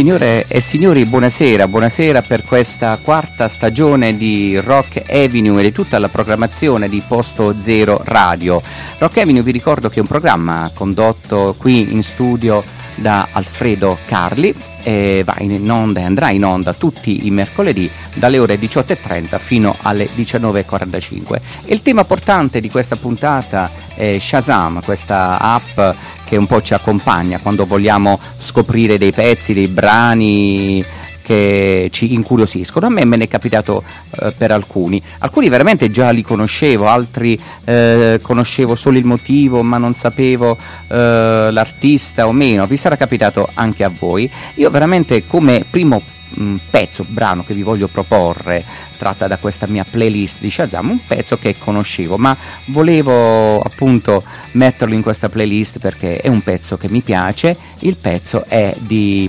Signore e signori, buonasera, buonasera per questa quarta stagione di Rock Avenue e di tutta la programmazione di Posto Zero Radio. Rock Avenue vi ricordo che è un programma condotto qui in studio da Alfredo Carli e va in onda andrà in onda tutti i mercoledì dalle ore 18.30 fino alle 19.45. E il tema portante di questa puntata è Shazam, questa app che un po' ci accompagna quando vogliamo scoprire dei pezzi, dei brani che ci incuriosiscono. A me me ne è capitato eh, per alcuni. Alcuni veramente già li conoscevo, altri eh, conoscevo solo il motivo ma non sapevo eh, l'artista o meno. Vi sarà capitato anche a voi. Io veramente come primo mm, pezzo, brano che vi voglio proporre tratta da questa mia playlist di Shazam, un pezzo che conoscevo, ma volevo appunto metterlo in questa playlist perché è un pezzo che mi piace. Il pezzo è di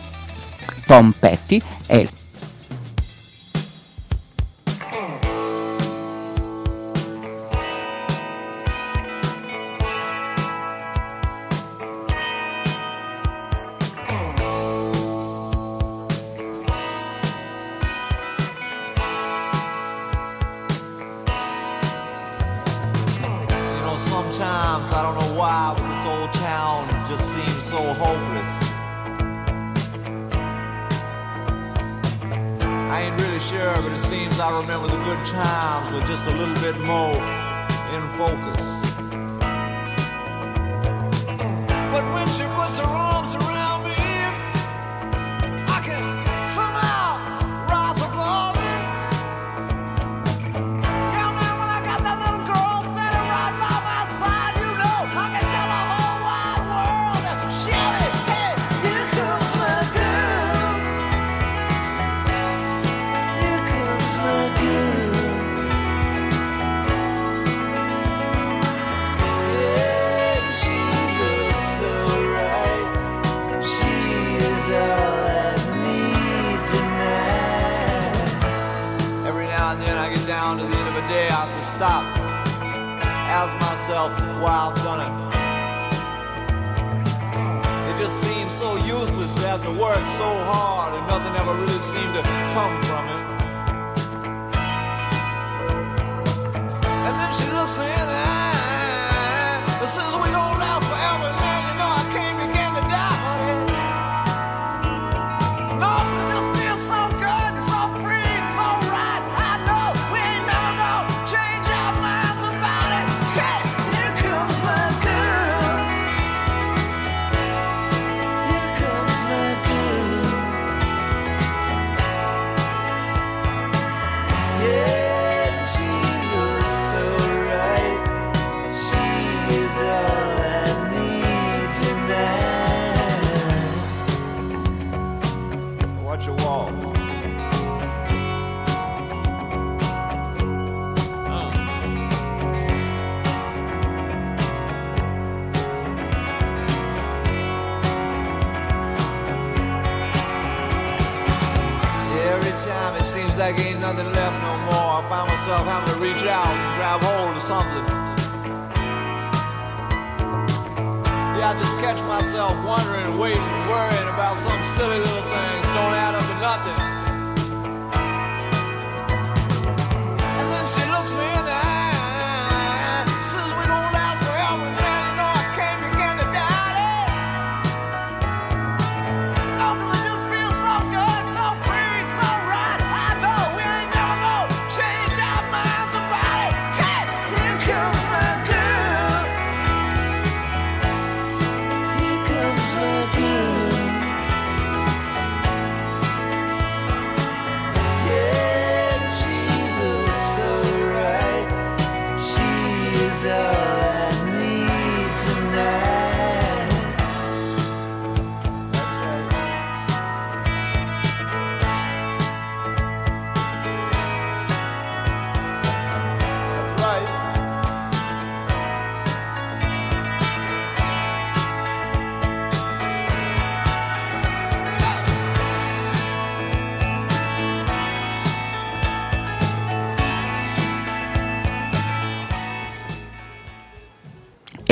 Tom Petty e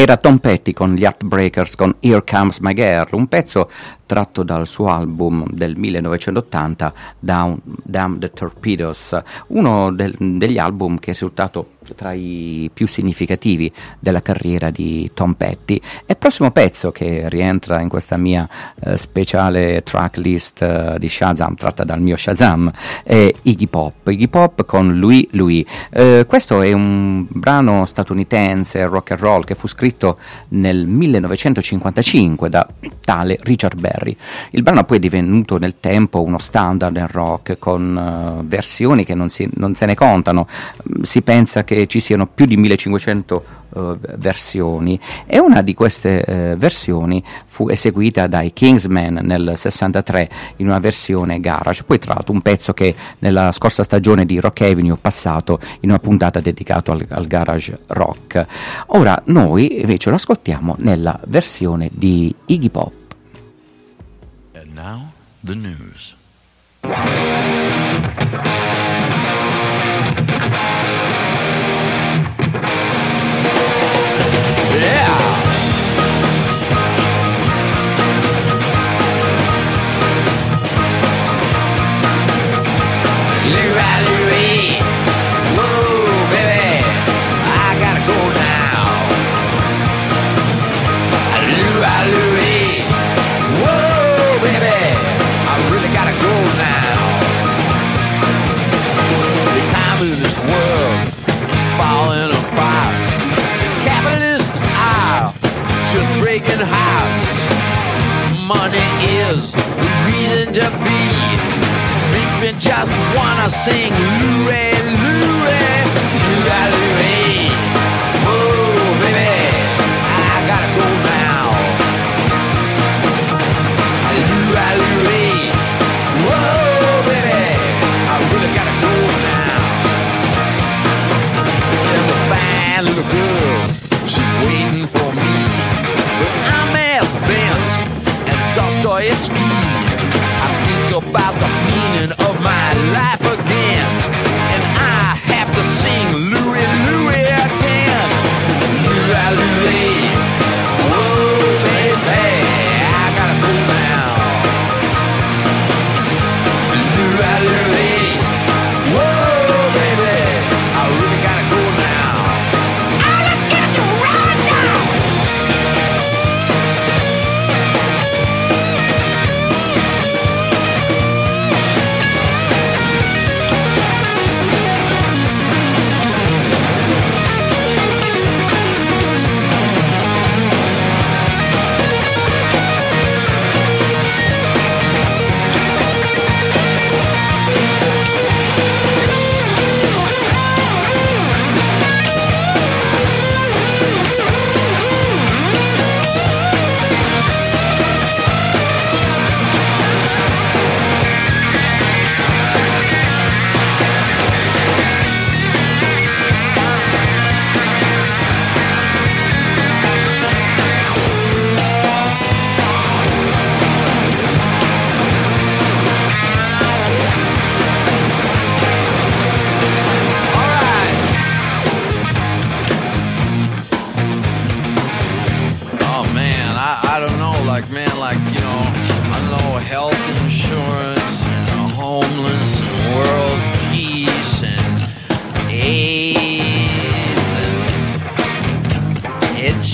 era Tom Petty con gli Heartbreakers con Here Comes My Girl, un pezzo tratto dal suo album del 1980 Down, Down the Torpedoes, uno del, degli album che è risultato tra i più significativi della carriera di Tom Petty. E il prossimo pezzo che rientra in questa mia eh, speciale tracklist eh, di Shazam, tratta dal mio Shazam, è Iggy Pop. Iggy Pop con Louis Louis. Eh, questo è un brano statunitense rock and roll che fu scritto nel 1955 da tale Richard Berry. Il brano poi è divenuto nel tempo uno standard nel rock con uh, versioni che non, si, non se ne contano. Si pensa che ci siano più di 1500 uh, versioni e una di queste uh, versioni fu eseguita dai Kingsmen nel 63 in una versione garage, poi tra l'altro un pezzo che nella scorsa stagione di Rock Avenue ho passato in una puntata dedicata al, al garage rock. Ora noi invece lo ascoltiamo nella versione di Iggy Pop. And now the news. Just wanna sing Louie,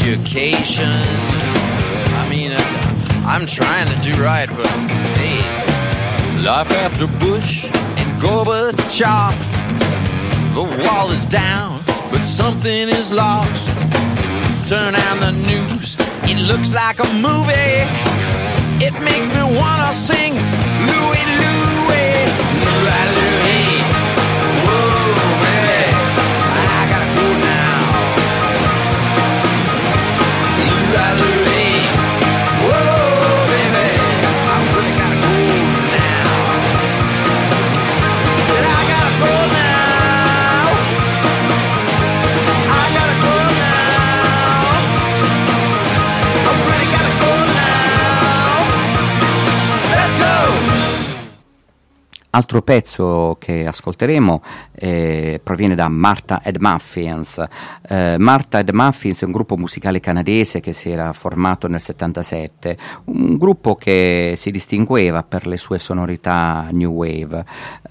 education. I mean, I, I'm trying to do right, but hey, life after Bush and Gorbachev, the wall is down, but something is lost. Turn on the news, it looks like a movie. It makes me wanna sing Louie Louie, Louie Altro pezzo che ascolteremo eh, proviene da Martha and Muffins. Eh, Martha and Muffins è un gruppo musicale canadese che si era formato nel 77, un gruppo che si distingueva per le sue sonorità new wave.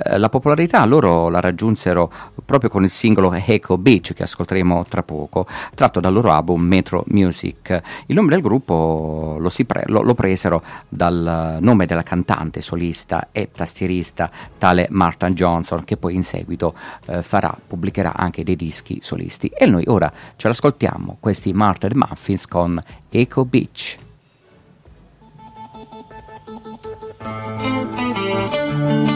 Eh, la popolarità loro la raggiunsero proprio con il singolo Echo Beach che ascolteremo tra poco, tratto dal loro album Metro Music. Il nome del gruppo lo, pre- lo, lo presero dal nome della cantante, solista e tastierista tale Martha Johnson che poi in seguito eh, farà, pubblicherà anche dei dischi solisti. E noi ora ce l'ascoltiamo, questi Martin Muffins con Eco Beach. thank you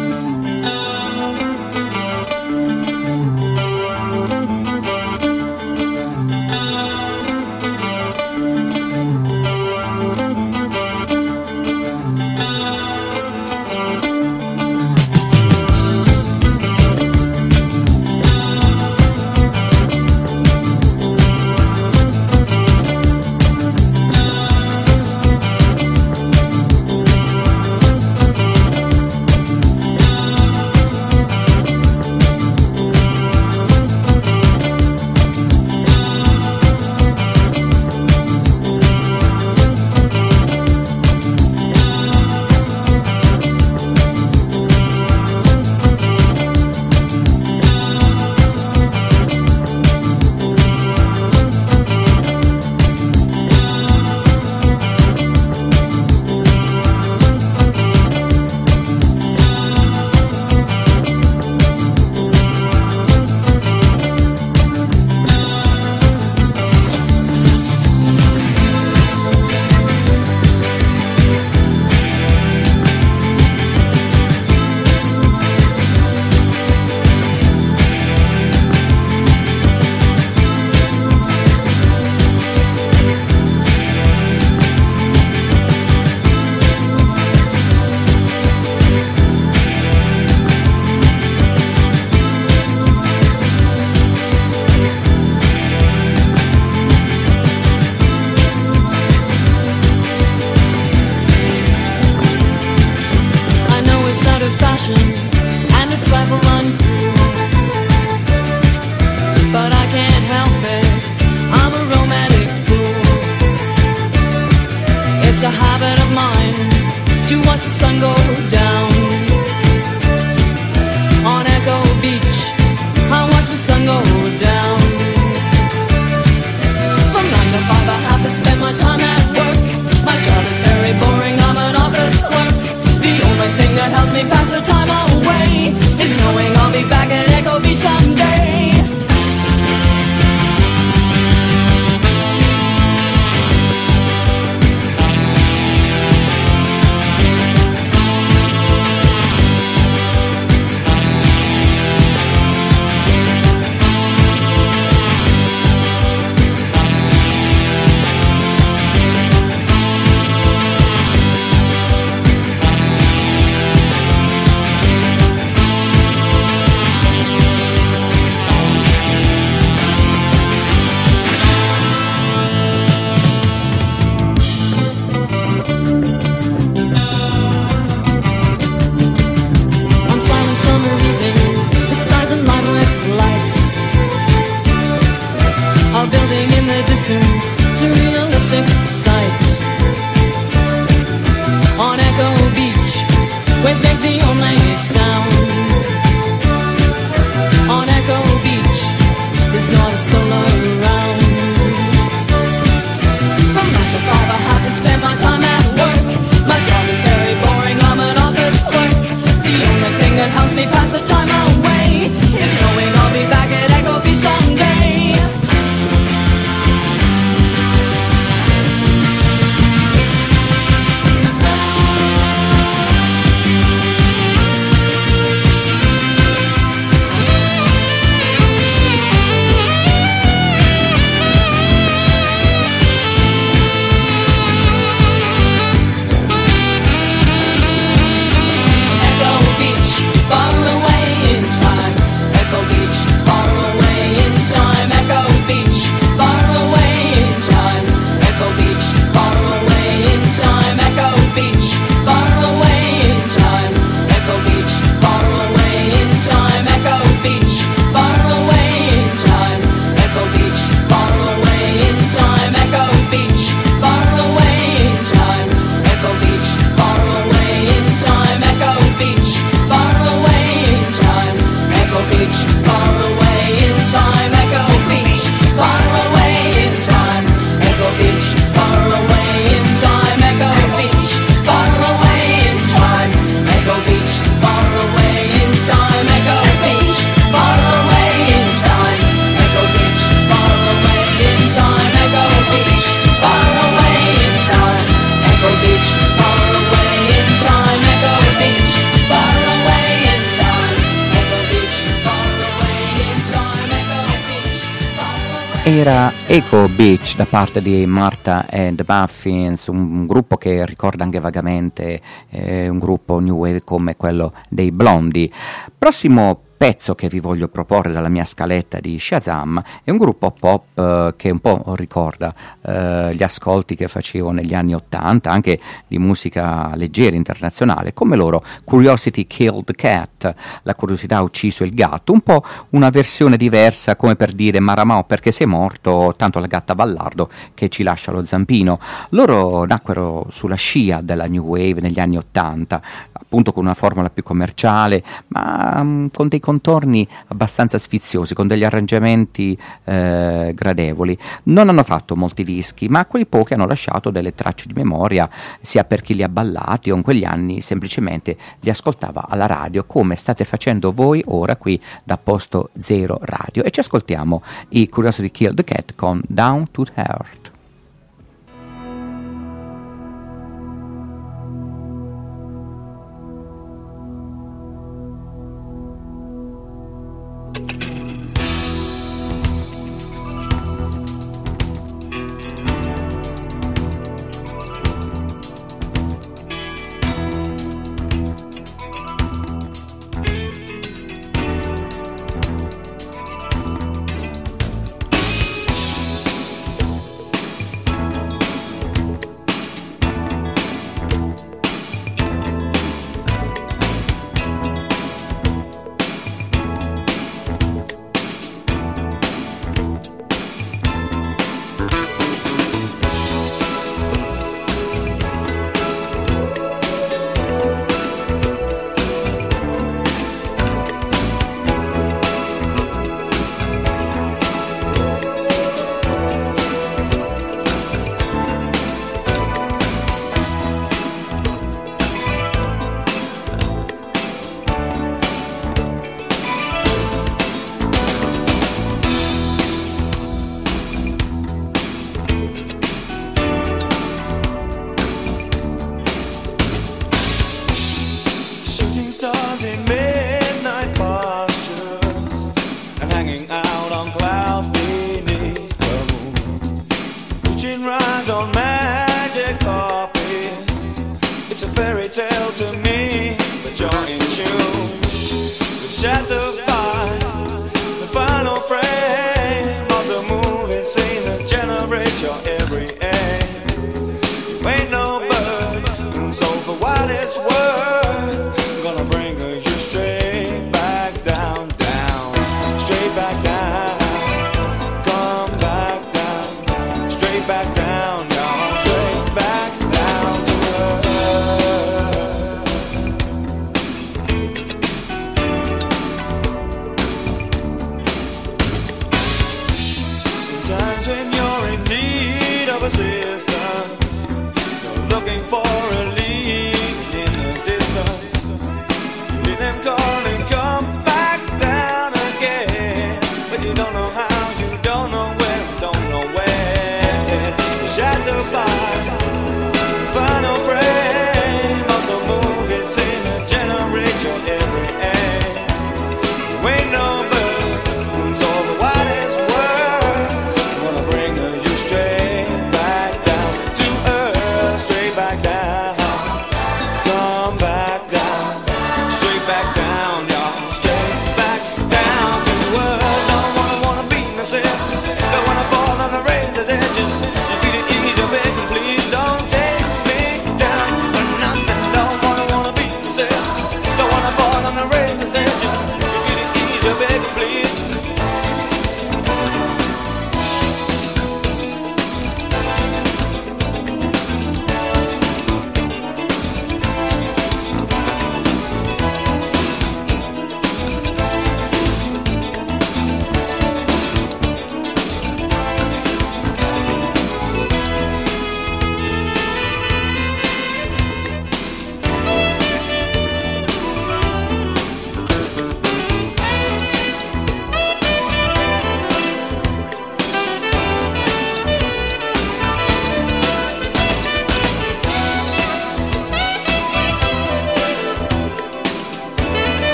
da parte di Martha and Muffins, un, gruppo che ricorda anche vagamente eh, un gruppo new wave come quello dei Blondi. Prossimo pezzo che vi voglio proporre dalla mia scaletta di Shazam è un gruppo pop eh, che un po' ricorda eh, gli ascolti che facevo negli anni Ottanta, anche di musica leggera internazionale, come loro Curiosity Killed Cat, la curiosità ha ucciso il gatto, un po' una versione diversa come per dire Maramao perché sei morto, tanto la gatta ballardo che ci lascia lo zampino. Loro nacquero sulla scia della New Wave negli anni Ottanta, appunto con una formula più commerciale, ma um, con dei contorni abbastanza sfiziosi, con degli arrangiamenti eh, gradevoli. Non hanno fatto molti dischi, ma quei pochi hanno lasciato delle tracce di memoria, sia per chi li ha ballati o in quegli anni semplicemente li ascoltava alla radio, come state facendo voi ora qui da Posto Zero Radio. E ci ascoltiamo i Curiosity Kill the Cat con Down to Earth.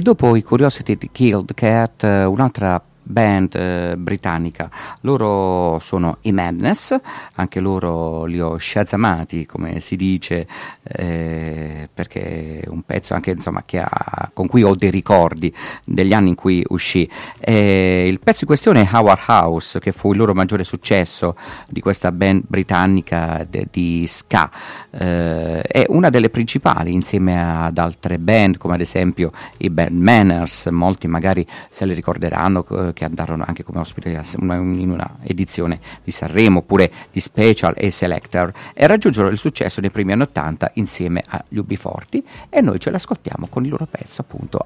E dopo i Curiosity Killed Cat, un'altra band eh, britannica. Loro sono i Madness, anche loro li ho shazamati, come si dice, eh, perché è un pezzo anche insomma, ha, con cui ho dei ricordi degli anni in cui uscì. Eh, il pezzo in questione è Howard House, che fu il loro maggiore successo di questa band britannica de, di ska. Eh, è una delle principali insieme ad altre band, come ad esempio i Band Manners, molti magari se le ricorderanno che andarono anche come ospite in una edizione di Sanremo oppure di Special e Selector e raggiunsero il successo nei primi anni 80 insieme agli UB40 e noi ce l'ascoltiamo con il loro pezzo appunto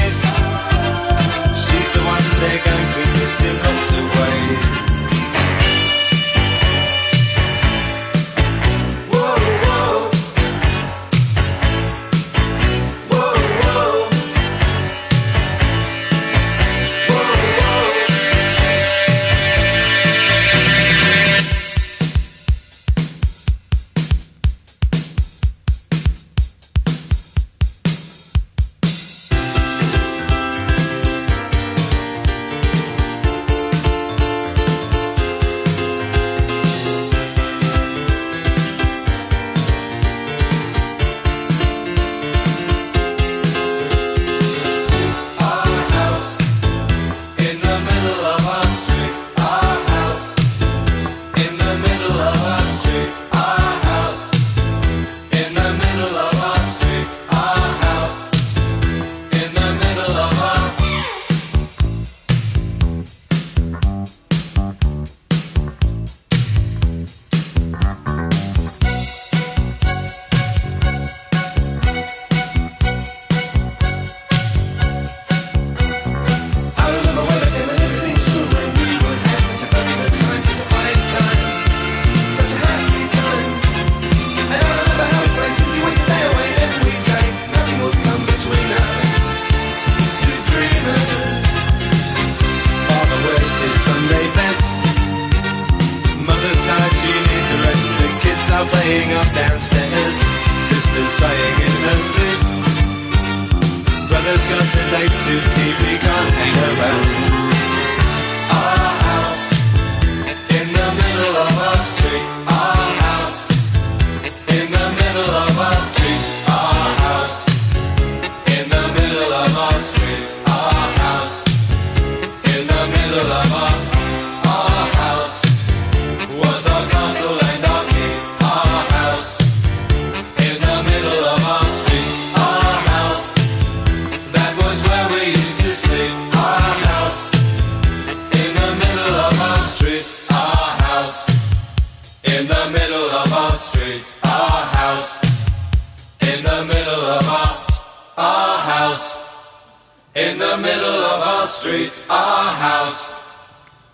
Our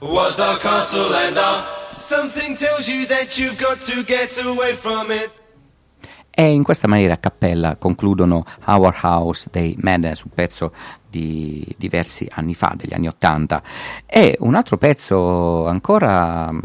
was our castle and our something tells you that you've got to get away from it. E in questa maniera a cappella concludono Our House dei Madness, un pezzo di diversi anni fa, degli anni Ottanta. E un altro pezzo ancora mh,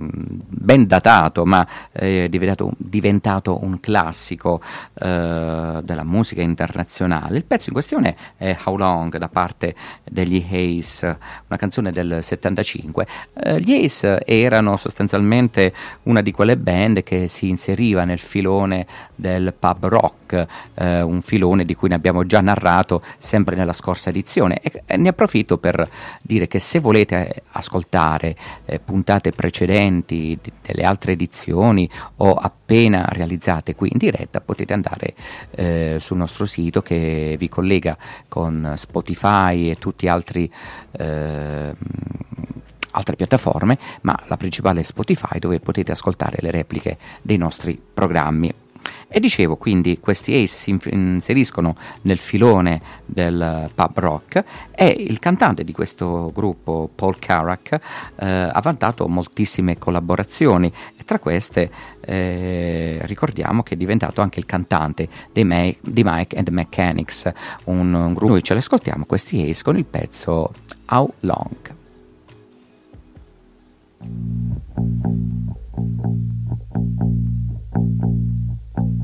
ben datato, ma eh, diventato, diventato un classico eh, della musica internazionale. Il pezzo in questione è How Long da parte degli Ace, una canzone del 75. Eh, gli Ace erano sostanzialmente una di quelle band che si inseriva nel filone del pub rock, eh, un filone di cui ne abbiamo già narrato sempre nella scorsa edizione. E, e ne approfitto per dire che se volete ascoltare eh, puntate precedenti di- delle altre edizioni o appena realizzate qui in diretta, potete andare eh, sul nostro sito che vi collega con Spotify e tutti altri. eh, altre piattaforme, ma la principale è Spotify dove potete ascoltare le repliche dei nostri programmi. E dicevo, quindi questi Ace si inseriscono nel filone del pub rock e il cantante di questo gruppo, Paul Carrack, eh, ha vantato moltissime collaborazioni e tra queste eh, ricordiamo che è diventato anche il cantante di, Ma- di Mike and the Mechanics, un, un gruppo. Noi ce l'ascoltiamo, questi Ace, con il pezzo How Long. Thank you. Thank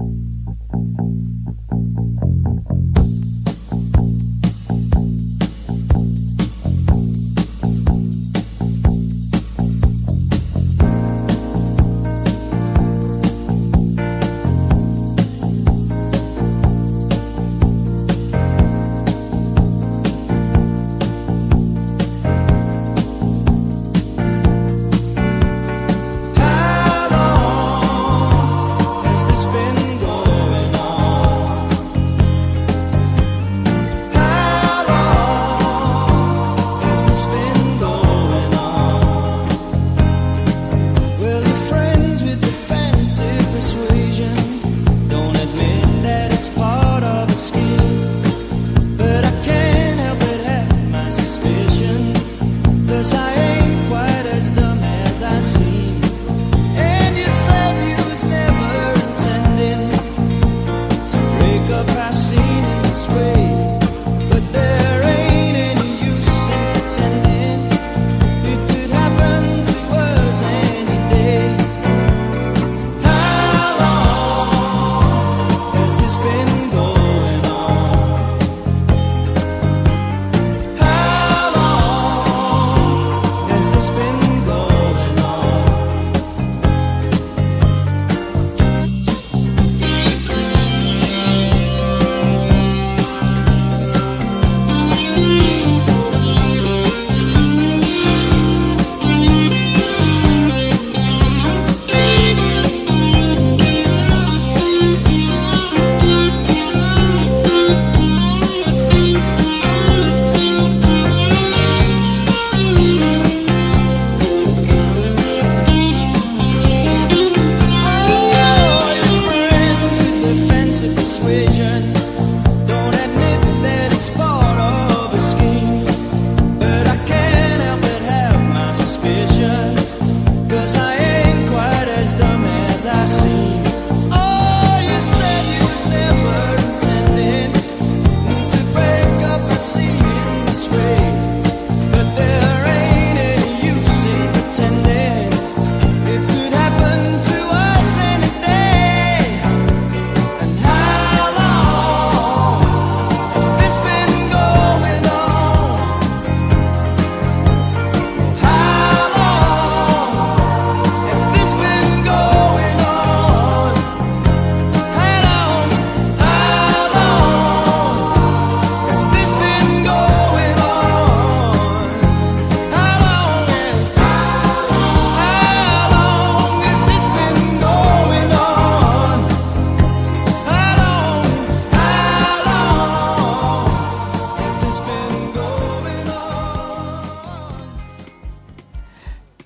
you.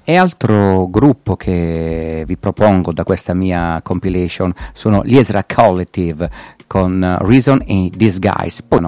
E altro gruppo che vi propongo da questa mia compilation sono gli Ezra Collective con Reason in Disguise. Poi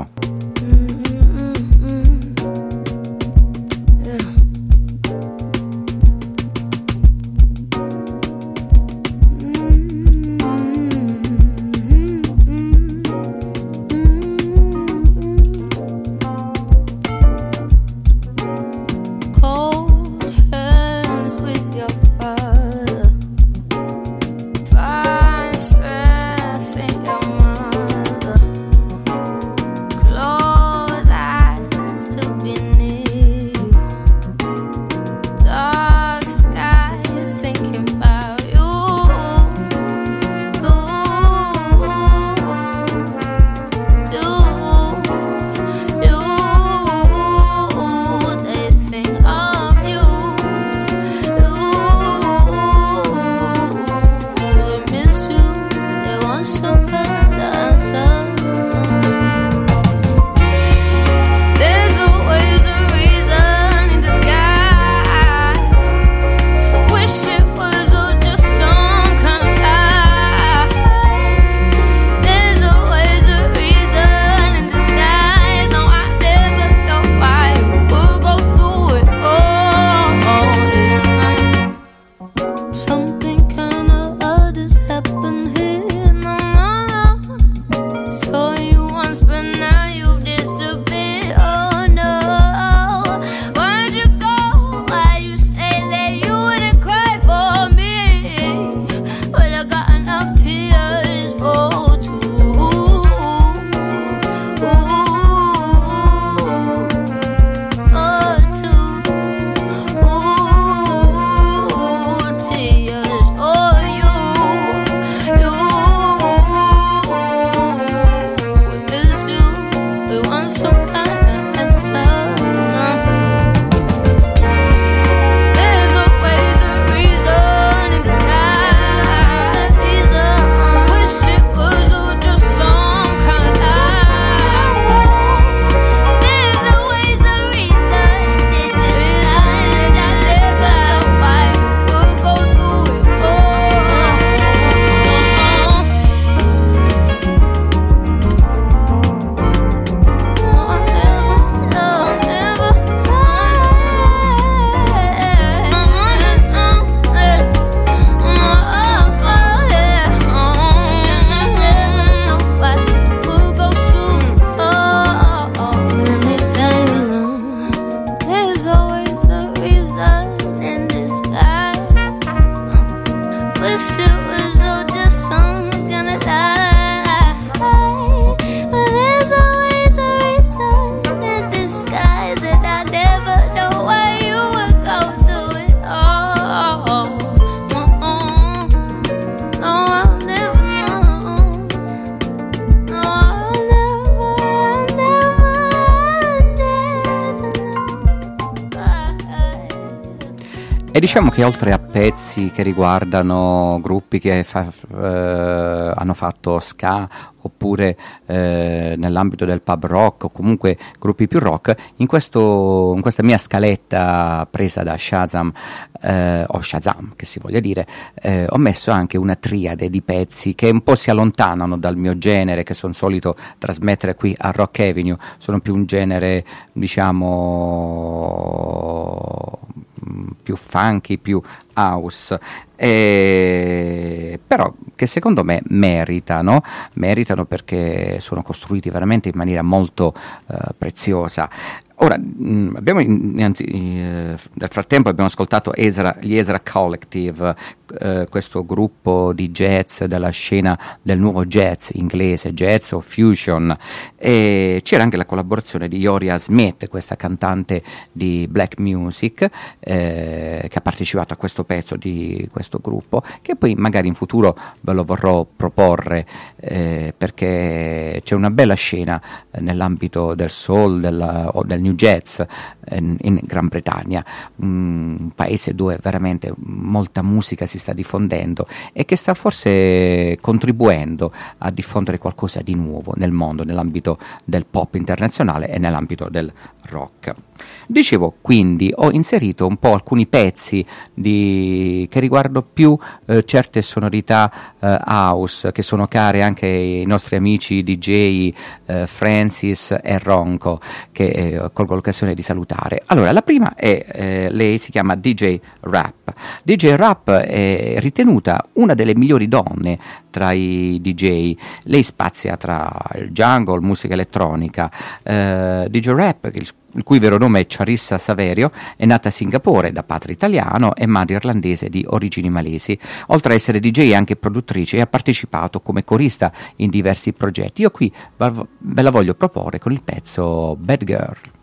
oltre a pezzi che riguardano gruppi che fa, eh, hanno fatto ska oppure eh, nell'ambito del pub rock o comunque gruppi più rock, in, questo, in questa mia scaletta presa da Shazam eh, o Shazam che si voglia dire, eh, ho messo anche una triade di pezzi che un po' si allontanano dal mio genere che sono solito trasmettere qui a Rock Avenue, sono più un genere diciamo più funky, più house, eh, però che secondo me meritano, meritano perché sono costruiti veramente in maniera molto eh, preziosa. Ora, mh, mm, abbiamo innanzi, eh, nel frattempo abbiamo ascoltato Ezra, gli Ezra Collective, eh, questo gruppo di jazz della scena del nuovo jazz inglese, jazz o fusion, e c'era anche la collaborazione di Yoria Smith, questa cantante di black music, eh, che ha partecipato a questo pezzo di questo gruppo, che poi magari in futuro ve lo vorrò proporre, eh, perché c'è una bella scena nell'ambito del soul della, o del new New Jazz eh, in Gran Bretagna, un paese dove veramente molta musica si sta diffondendo e che sta forse contribuendo a diffondere qualcosa di nuovo nel mondo, nell'ambito del pop internazionale e nell'ambito del rock. Dicevo quindi, ho inserito un po' alcuni pezzi di, che riguardano più eh, certe sonorità eh, house che sono care anche ai nostri amici DJ eh, Francis e Ronco che eh, colgo l'occasione di salutare. Allora, la prima è, eh, lei si chiama DJ Rap. DJ Rap è ritenuta una delle migliori donne tra i DJ. Lei spazia tra il jungle, musica elettronica. Eh, DJ Rap, il il cui vero nome è Charissa Saverio, è nata a Singapore da padre italiano e madre irlandese di origini malesi. Oltre a essere DJ e anche produttrice, ha partecipato come corista in diversi progetti. Io qui ve la voglio proporre con il pezzo Bad Girl.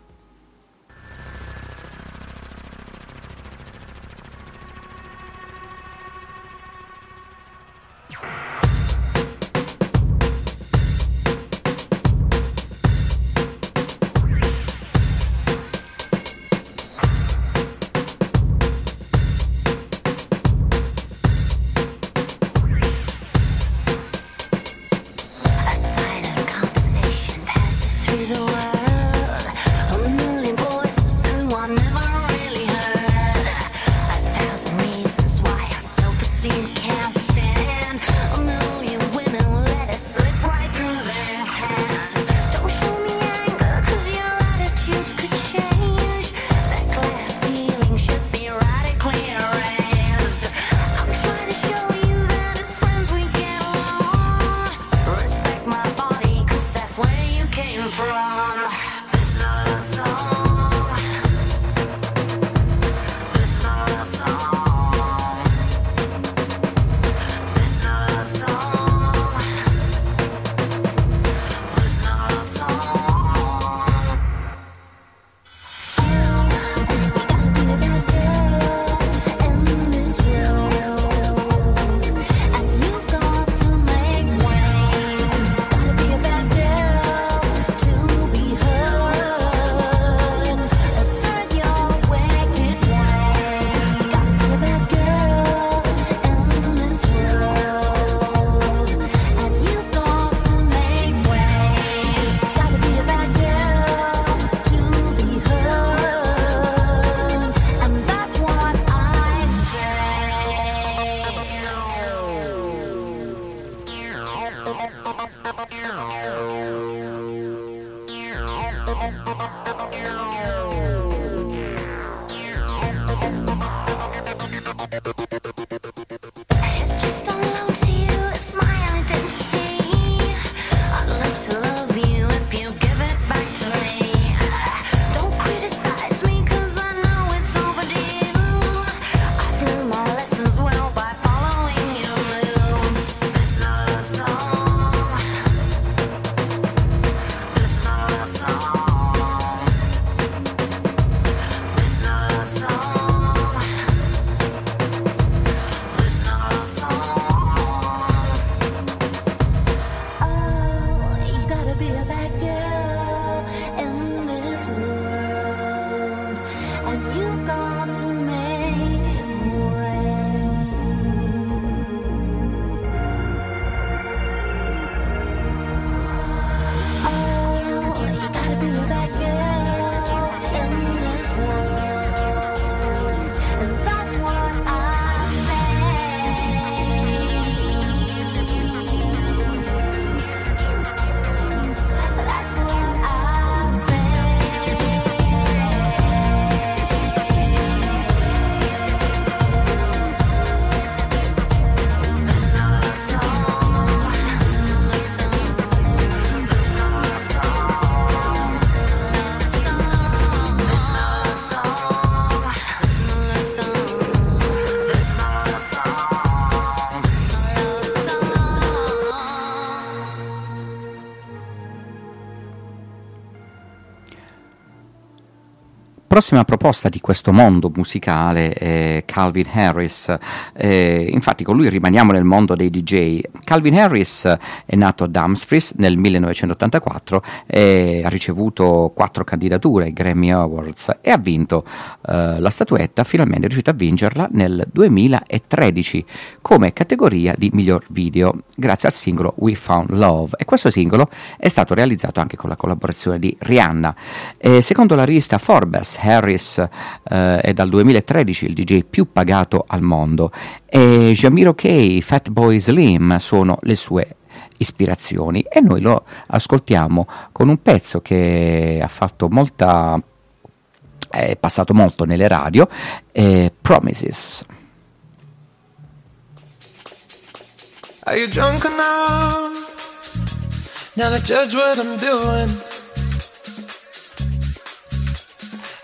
Prossima proposta di questo mondo musicale è Calvin Harris. Eh, infatti, con lui rimaniamo nel mondo dei DJ. Calvin Harris è nato a Dumfries nel 1984 e ha ricevuto quattro candidature ai Grammy Awards e ha vinto eh, la statuetta, finalmente è riuscito a vincerla nel 2013 come categoria di miglior video, grazie al singolo We Found Love. E questo singolo è stato realizzato anche con la collaborazione di Rihanna. E secondo la rivista Forbes, Harris eh, è dal 2013 il DJ più pagato al mondo. E Jamiro K, Fatboy Slim sono le sue ispirazioni. E noi lo ascoltiamo con un pezzo che ha fatto molta è passato molto nelle radio eh, Promises. Are you drunk enough now to judge what I'm doing?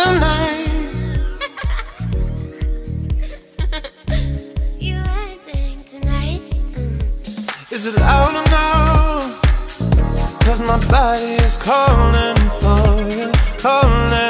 Cause my body is calling for you, calling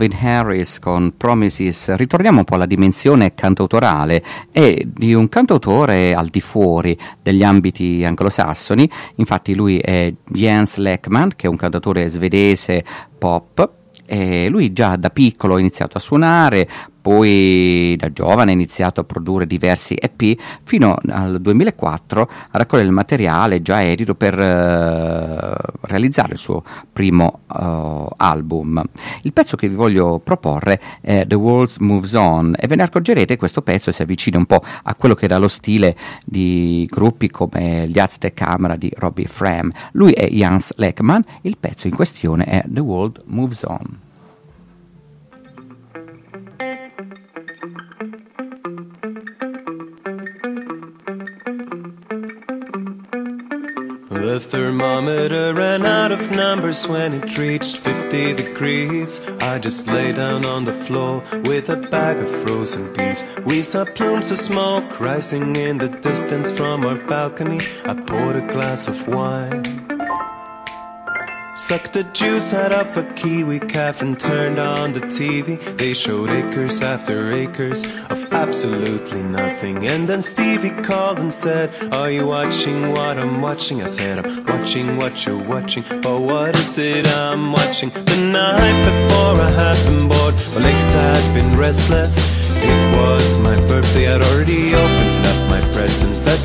Calvin Harris con Promises. Ritorniamo un po' alla dimensione cantautorale e di un cantautore al di fuori degli ambiti anglosassoni, infatti lui è Jens Lekman che è un cantautore svedese pop e lui già da piccolo ha iniziato a suonare, Poi da giovane ha iniziato a produrre diversi EP fino al 2004 a raccogliere il materiale già edito per eh, realizzare il suo primo eh, album. Il pezzo che vi voglio proporre è The World Moves On e ve ne accorgerete questo pezzo si avvicina un po' a quello che era lo stile di gruppi come gli Aztec Camera di Robbie Fram. Lui è Jans Leckman, il pezzo in questione è The World Moves On. The thermometer ran out of numbers when it reached 50 degrees. I just lay down on the floor with a bag of frozen peas. We saw plumes of smoke rising in the distance from our balcony. I poured a glass of wine. Sucked the juice out of a kiwi calf and turned on the TV. They showed acres after acres of absolutely nothing. And then Stevie called and said, Are you watching what I'm watching? I said, I'm watching what you're watching. But what is it I'm watching? The night before I had been bored, my legs had been restless. It was my birthday, I'd already opened up my At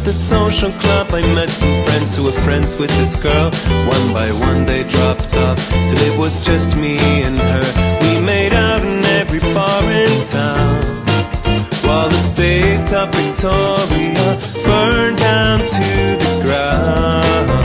the social club, I met some friends who were friends with this girl. One by one, they dropped off till it was just me and her. We made out in every bar in town. While the state of Victoria burned down to the ground.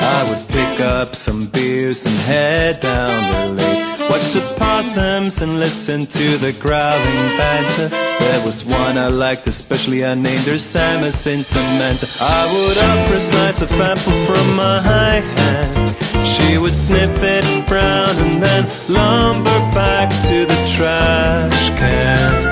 I would pick up some beers and head down the lake. Watch the possums and listen to the growling banter. There was one I liked, especially I named her Samus in Samantha. I would offer a slice of apple from my high hand. She would sniff it brown and then lumber back to the trash can.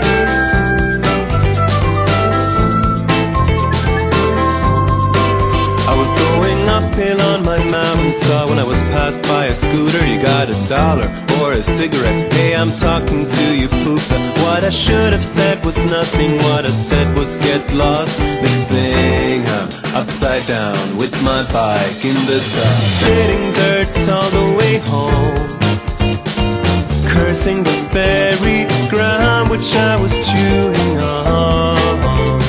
Uphill on my mountain star when I was passed by a scooter. You got a dollar or a cigarette? Hey, I'm talking to you, Poopa. What I should have said was nothing. What I said was get lost. Next thing, I'm upside down with my bike in the dark, hitting dirt all the way home. Cursing the buried ground which I was chewing on.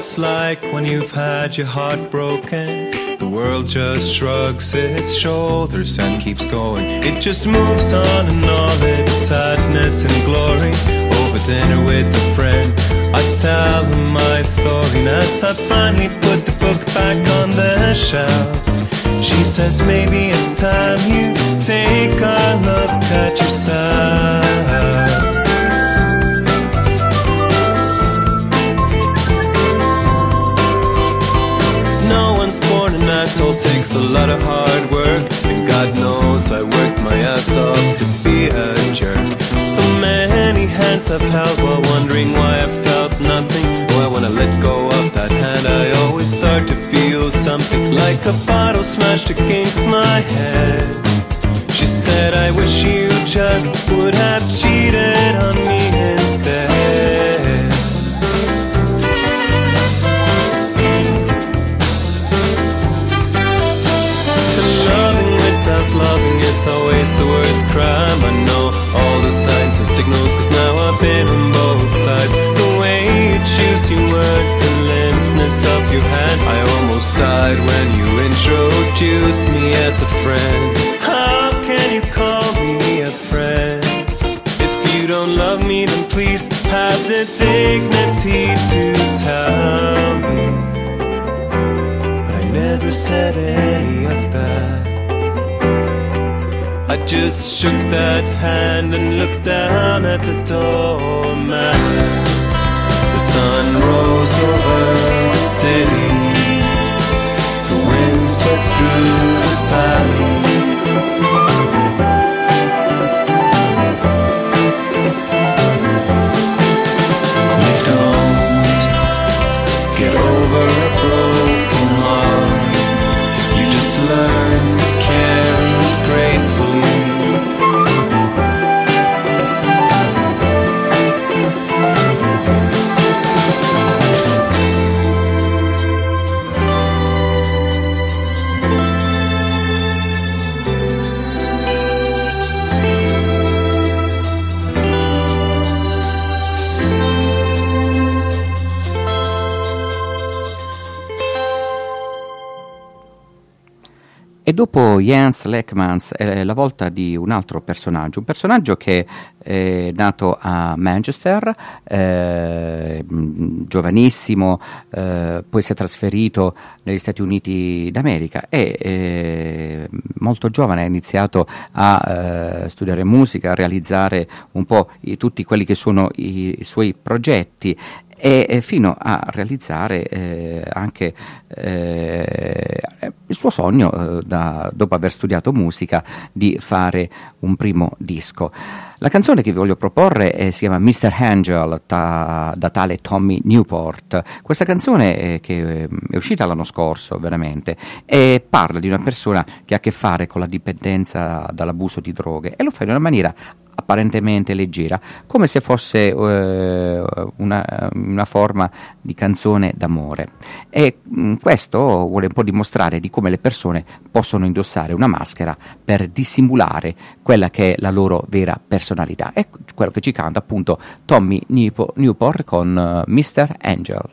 It's like when you've had your heart broken. The world just shrugs its shoulders and keeps going. It just moves on in all its sadness and glory. Over dinner with a friend, I tell him my story. And as I finally put the book back on the shelf, she says maybe it's time you take a look at yourself. Asshole, takes a lot of hard work. And God knows I worked my ass off to be a jerk. So many hands have held while wondering why I felt nothing. Why when I let go of that hand, I always start to feel something like a bottle smashed against my head. She said, I wish you just would have cheated on me And I almost died when you introduced me as a friend. How can you call me a friend? If you don't love me, then please have the dignity to tell me. But I never said any of that. I just shook that hand and looked down at the doormat. Sun rose over the city. The wind swept through the valley. Dopo Jens Leckmans è la volta di un altro personaggio, un personaggio che è nato a Manchester, eh, giovanissimo, eh, poi si è trasferito negli Stati Uniti d'America e eh, molto giovane ha iniziato a eh, studiare musica, a realizzare un po' i- tutti quelli che sono i, i suoi progetti e fino a realizzare eh, anche eh, il suo sogno, eh, da- dopo aver studiato musica, di fare un primo disco. La canzone che vi voglio proporre eh, si chiama Mr. Angel ta- da tale Tommy Newport. Questa canzone eh, che eh, è uscita l'anno scorso veramente e parla di una persona che ha a che fare con la dipendenza dall'abuso di droghe e lo fa in una maniera apparentemente leggera, come se fosse eh, una, una forma di canzone d'amore. E mh, questo vuole un po' dimostrare di come le persone possono indossare una maschera per dissimulare quella che è la loro vera personalità. È quello che ci canta appunto Tommy Newport con eh, Mr. Angel.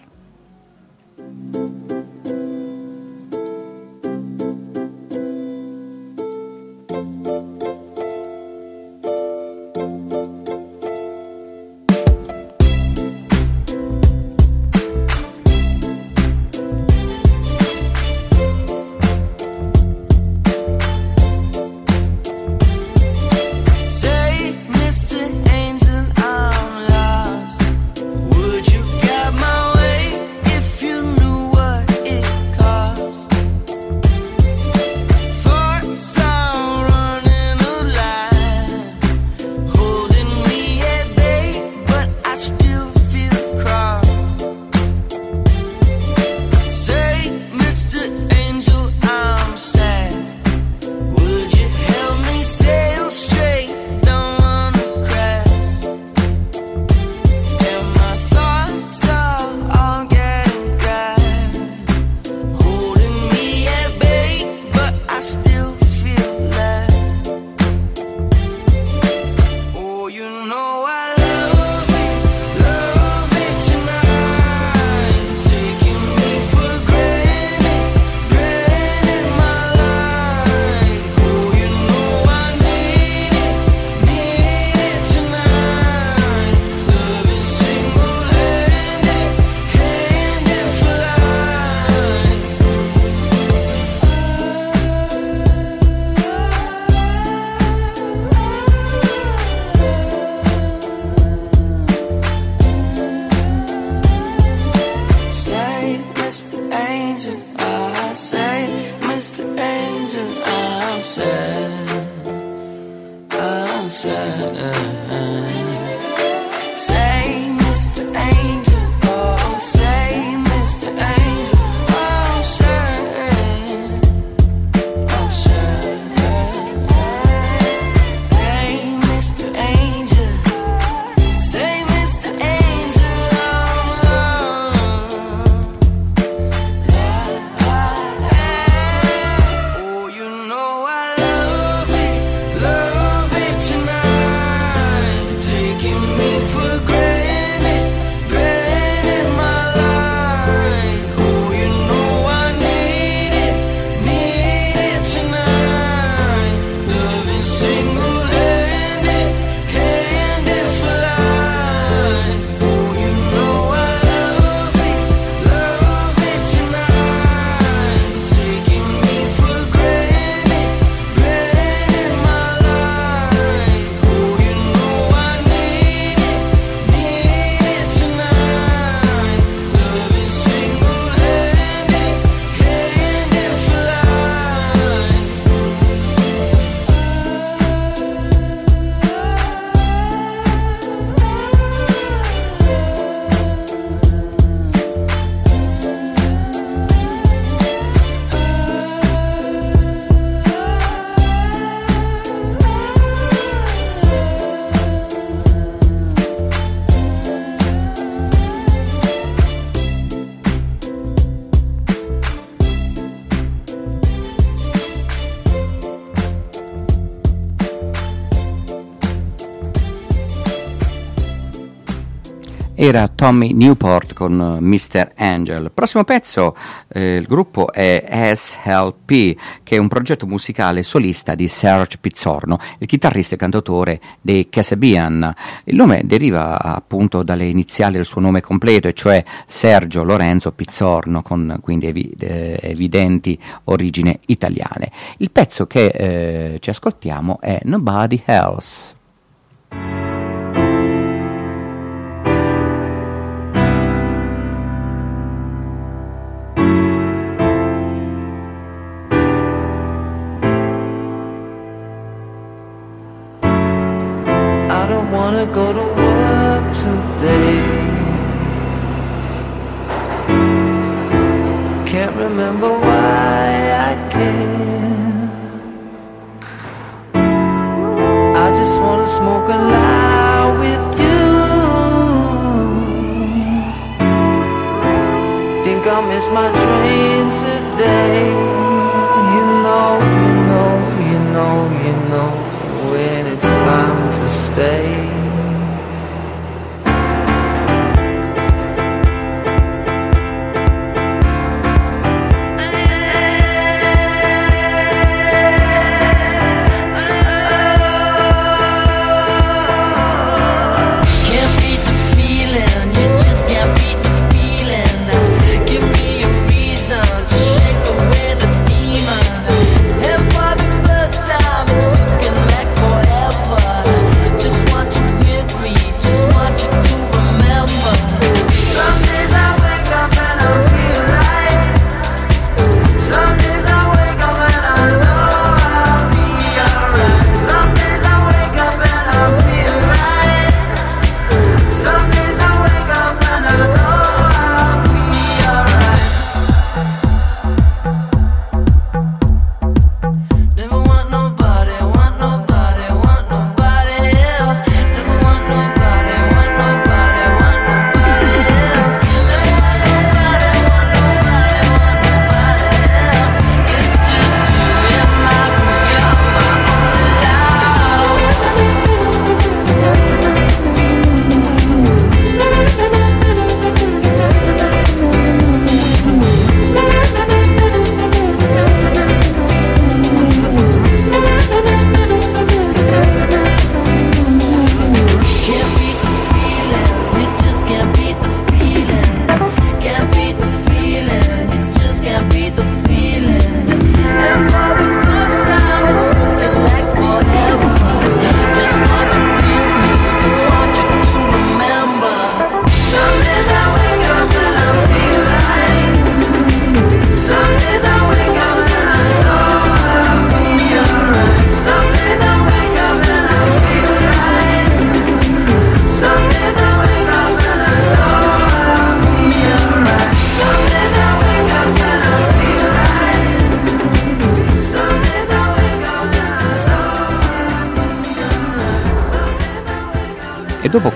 Tommy Newport con eh, Mr. Angel. Il prossimo pezzo, eh, il gruppo è SLP, che è un progetto musicale solista di Serge Pizzorno, il chitarrista e cantautore dei Casabian. Il nome deriva appunto dalle iniziali del suo nome completo, e cioè Sergio Lorenzo Pizzorno, con quindi evi- eh, evidenti origine italiane. Il pezzo che eh, ci ascoltiamo è Nobody Else.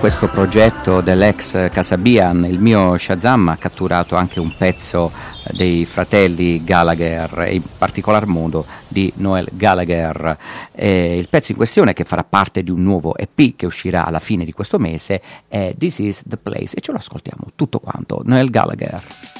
questo progetto dell'ex Casabian, il mio Shazam ha catturato anche un pezzo eh, dei fratelli Gallagher e in particolar modo di Noel Gallagher. Eh, il pezzo in questione, che farà parte di un nuovo EP che uscirà alla fine di questo mese, è This Is the Place e ce lo ascoltiamo tutto quanto. Noel Gallagher.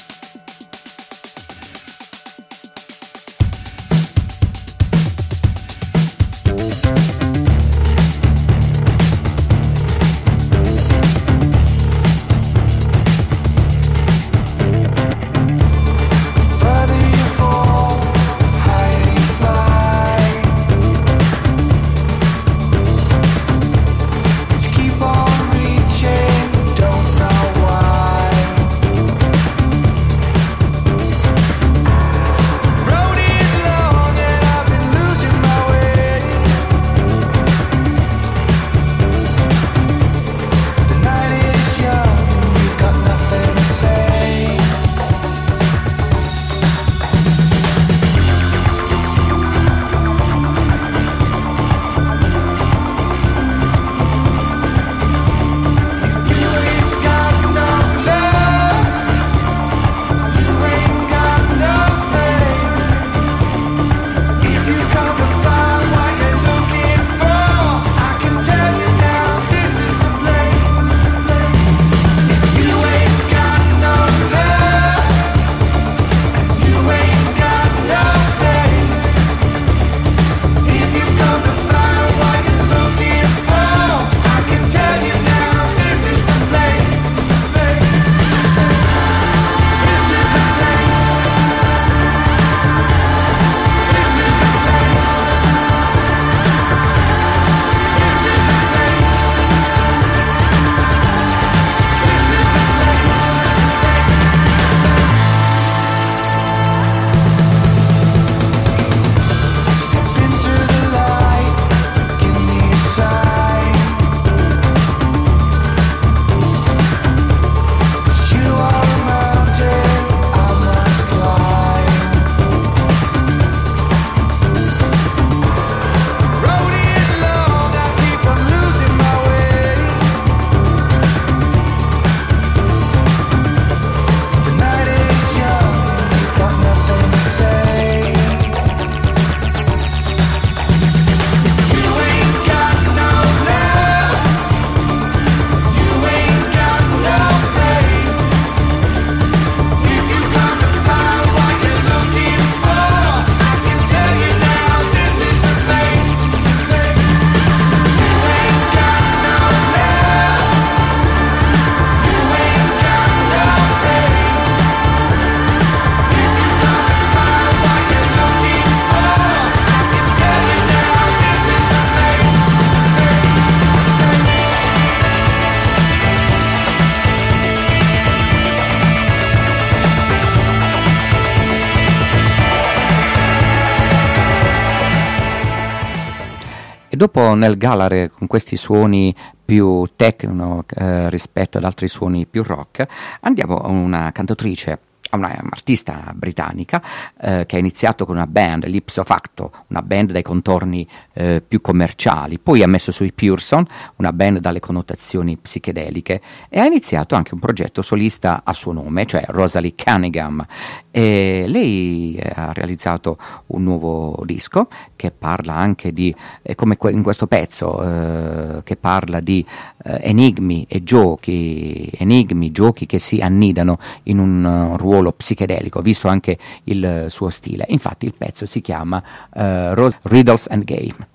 Dopo nel Galare con questi suoni più techno eh, rispetto ad altri suoni più rock, andiamo a una cantautrice una, un'artista britannica eh, che ha iniziato con una band, l'Ipso Facto, una band dai contorni eh, più commerciali, poi ha messo sui Pearson, una band dalle connotazioni psichedeliche e ha iniziato anche un progetto solista a suo nome, cioè Rosalie Cunningham. E lei eh, ha realizzato un nuovo disco che parla anche di, eh, come in questo pezzo, eh, che parla di eh, enigmi e giochi, enigmi, giochi che si annidano in un uh, ruolo psichedelico, visto anche il suo stile. Infatti il pezzo si chiama uh, Riddles and Game.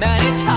that it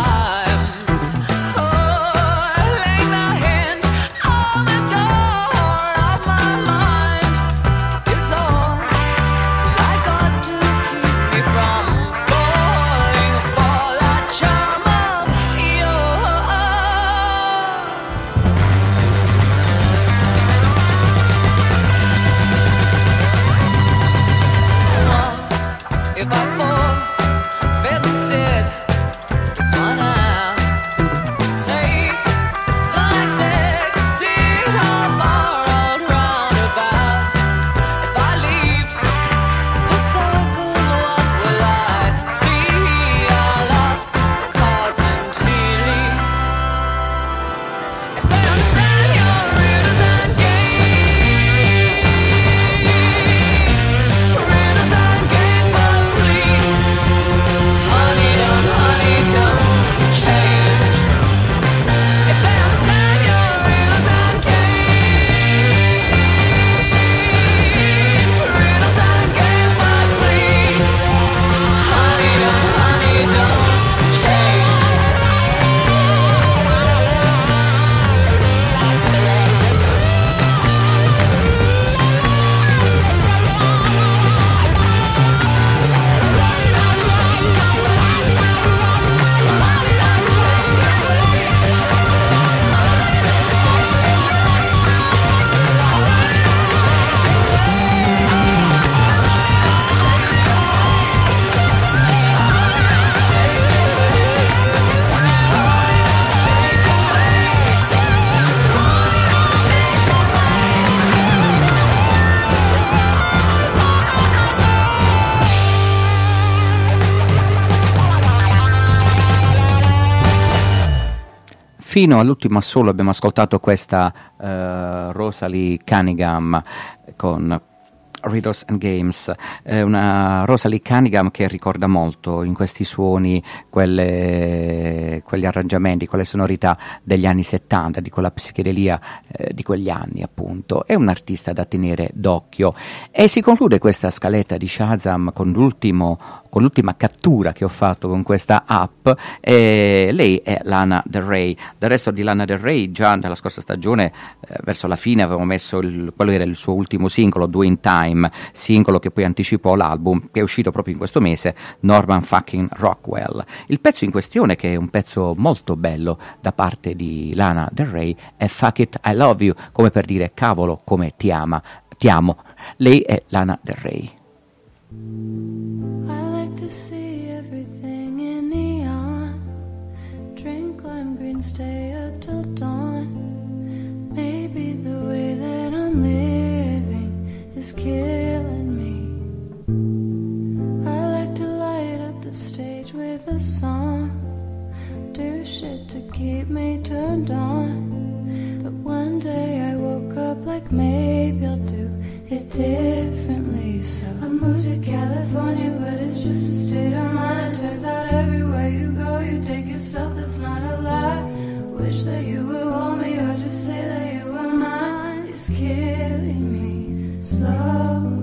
Fino all'ultimo assolo abbiamo ascoltato questa eh, Rosalie Cunningham con Riddles and Games, eh, una Rosalie Cunningham che ricorda molto in questi suoni quelle, quegli arrangiamenti, quelle sonorità degli anni 70, di quella psichedelia eh, di quegli anni appunto. È un artista da tenere d'occhio e si conclude questa scaletta di Shazam con, con l'ultima cattura che ho fatto con questa app e lei è Lana Del Rey. Del resto di Lana Del Rey già nella scorsa stagione eh, verso la fine avevamo messo il, quello era il suo ultimo singolo, Doing Time, singolo che poi anticipò l'album che è uscito proprio in questo mese, Norman fucking Rockwell. Il pezzo in questione, che è un pezzo molto bello da parte di Lana Del Rey, è Fuck It, I Love You, come per dire cavolo come ti ama, ti amo. Lei è Lana Del Rey. Is killing me. I like to light up the stage with a song. Do shit to keep me turned on. But one day I woke up like maybe I'll do it differently. So I moved to California, but it's just a state of mind. Turns out everywhere you go, you take yourself, that's not a lie. Wish that you would hold me or just say that you were mine. It's killing me love.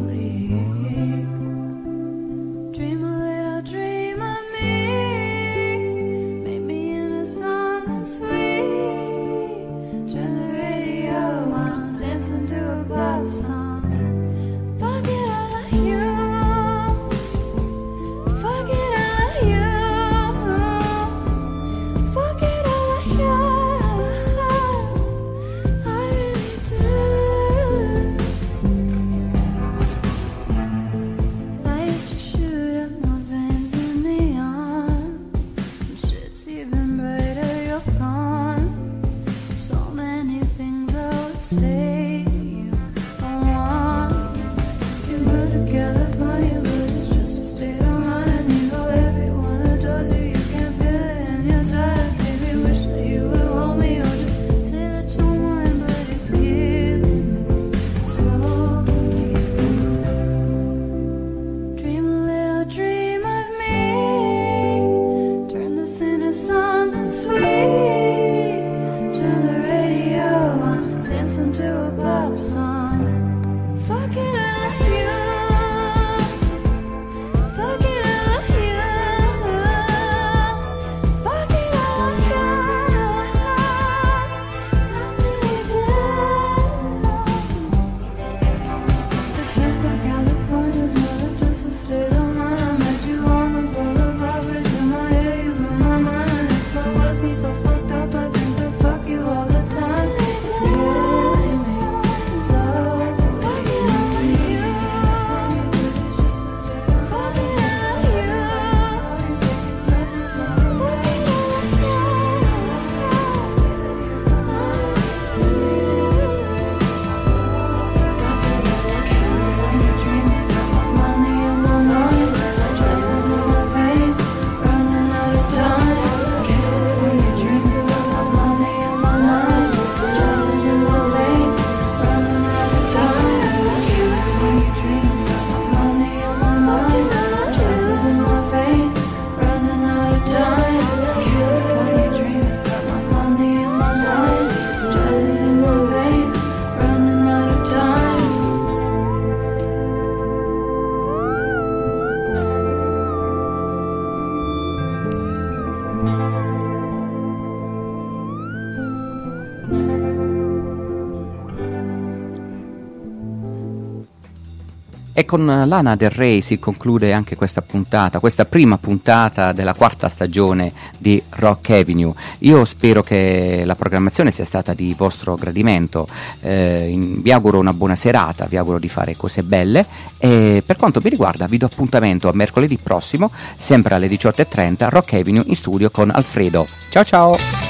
E con Lana Del Rey si conclude anche questa puntata, questa prima puntata della quarta stagione di Rock Avenue. Io spero che la programmazione sia stata di vostro gradimento, eh, in- vi auguro una buona serata, vi auguro di fare cose belle e per quanto mi riguarda vi do appuntamento a mercoledì prossimo, sempre alle 18.30, Rock Avenue in studio con Alfredo. Ciao ciao!